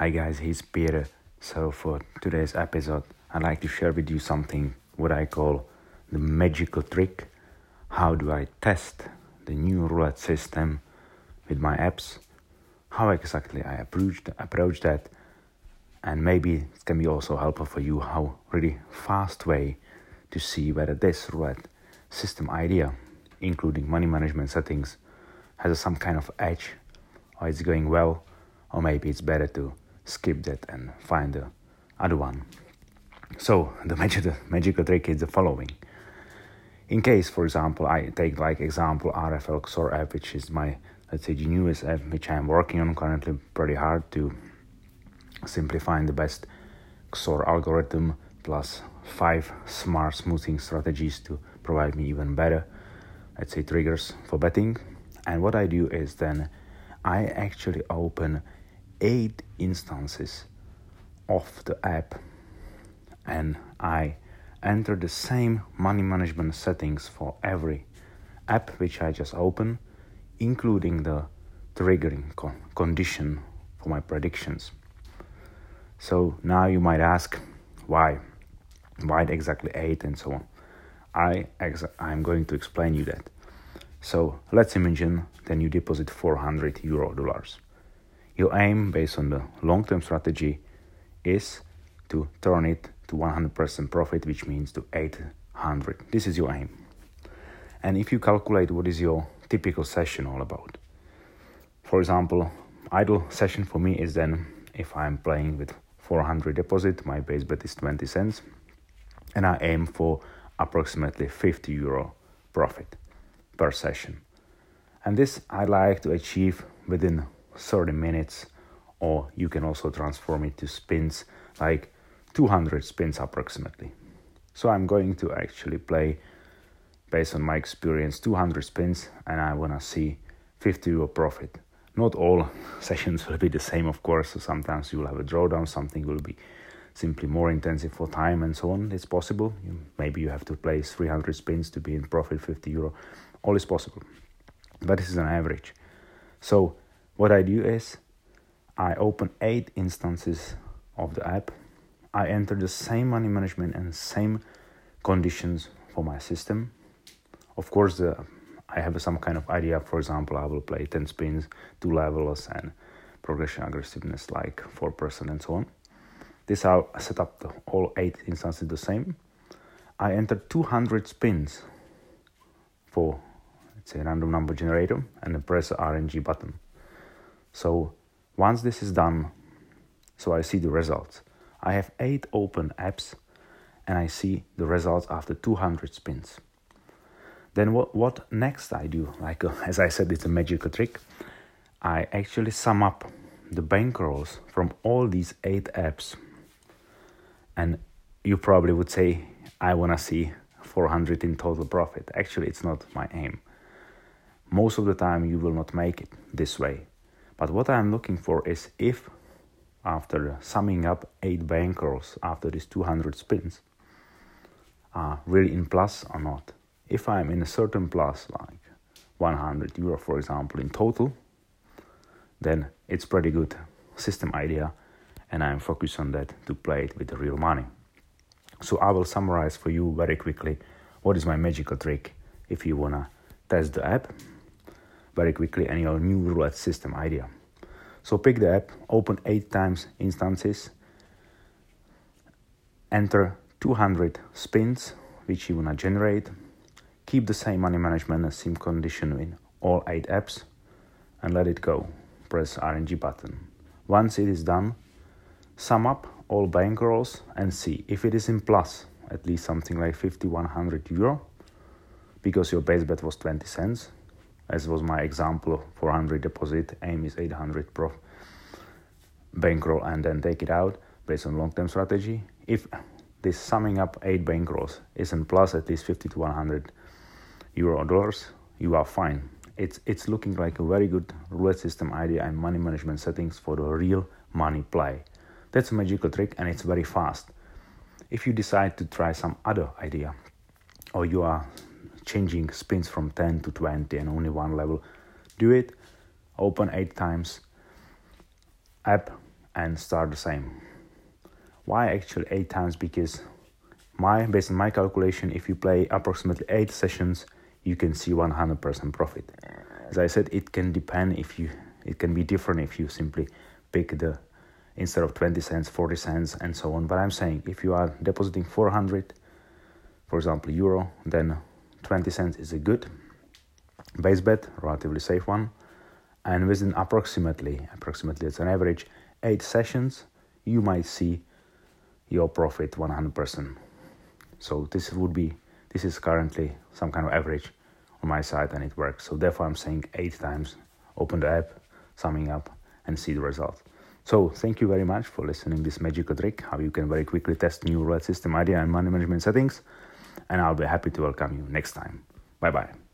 Hi guys, he's Peter. So for today's episode, I'd like to share with you something what I call the magical trick. How do I test the new roulette system with my apps? How exactly I approach approach that, and maybe it can be also helpful for you how really fast way to see whether this roulette system idea, including money management settings, has some kind of edge, or it's going well, or maybe it's better to skip that and find the other one. So the magic, magical trick is the following. In case, for example, I take like example RFL XOR app, which is my let's say the newest app which I'm working on currently pretty hard to simplify the best XOR algorithm plus five smart smoothing strategies to provide me even better let's say triggers for betting and what I do is then I actually open eight instances of the app and I enter the same money management settings for every app which I just open, including the triggering con- condition for my predictions. So now you might ask, why? Why exactly 8 and so on? I I'm going to explain you that. So let's imagine then you deposit 400 euro dollars. Your aim based on the long-term strategy is to turn it to 100% profit, which means to 800. This is your aim. And if you calculate what is your typical session all about, for example, idle session for me is then if I'm playing with 400 deposit, my base bet is 20 cents, and I aim for approximately 50 euro profit per session. And this I like to achieve within 30 minutes, or you can also transform it to spins like 200 spins approximately. So I'm going to actually play based on my experience 200 spins and I want to see 50 euro profit. Not all sessions will be the same, of course. So sometimes you'll have a drawdown, something will be simply more intensive for time and so on. It's possible. Maybe you have to place 300 spins to be in profit 50 euro. All is possible. But this is an average. So what I do is I open eight instances of the app. I enter the same money management and same conditions for my system. Of course, I have some kind of idea. For example, I will play 10 spins, two levels, and progression aggressiveness like 4% and so on. This how I set up the, all eight instances the same. I enter 200 spins for let's say random number generator and then press the RNG button. So once this is done, so I see the results. I have eight open apps and I see the results after 200 spins. Then what, what next I do, like uh, as I said, it's a magical trick. I actually sum up the bankrolls from all these eight apps. And you probably would say, I want to see 400 in total profit. Actually, it's not my aim. Most of the time, you will not make it this way. But what I'm looking for is if, after summing up eight bankrolls after these 200 spins, are really in plus or not. If I'm in a certain plus, like 100 euro, for example, in total, then it's pretty good system idea, and I'm focused on that to play it with the real money. So I will summarize for you very quickly what is my magical trick if you wanna test the app very quickly and your new roulette system idea. So pick the app, open 8 times instances, enter 200 spins which you wanna generate, keep the same money management and sim condition in all 8 apps and let it go. Press RNG button. Once it is done, sum up all bankrolls and see if it is in plus, at least something like 50 100 euro, because your base bet was 20 cents, as was my example 400 deposit, aim is 800 prof bankroll and then take it out based on long term strategy. If this summing up eight bankrolls isn't plus at least 50 to 100 euro dollars, you are fine. It's, it's looking like a very good roulette system idea and money management settings for the real money play. That's a magical trick and it's very fast. If you decide to try some other idea or you are changing spins from 10 to 20 and only one level, do it. Open 8 times app and start the same. Why actually eight times? Because my based on my calculation, if you play approximately eight sessions, you can see 100% profit. As I said, it can depend if you it can be different if you simply pick the instead of 20 cents, 40 cents, and so on. But I'm saying if you are depositing 400, for example, euro, then 20 cents is a good base bet, relatively safe one. And within approximately, approximately it's an average eight sessions, you might see your profit 100%. So this would be, this is currently some kind of average on my side and it works. So therefore I'm saying eight times, open the app, summing up and see the results. So thank you very much for listening this magical trick, how you can very quickly test new roulette system idea and money management settings. And I'll be happy to welcome you next time. Bye bye.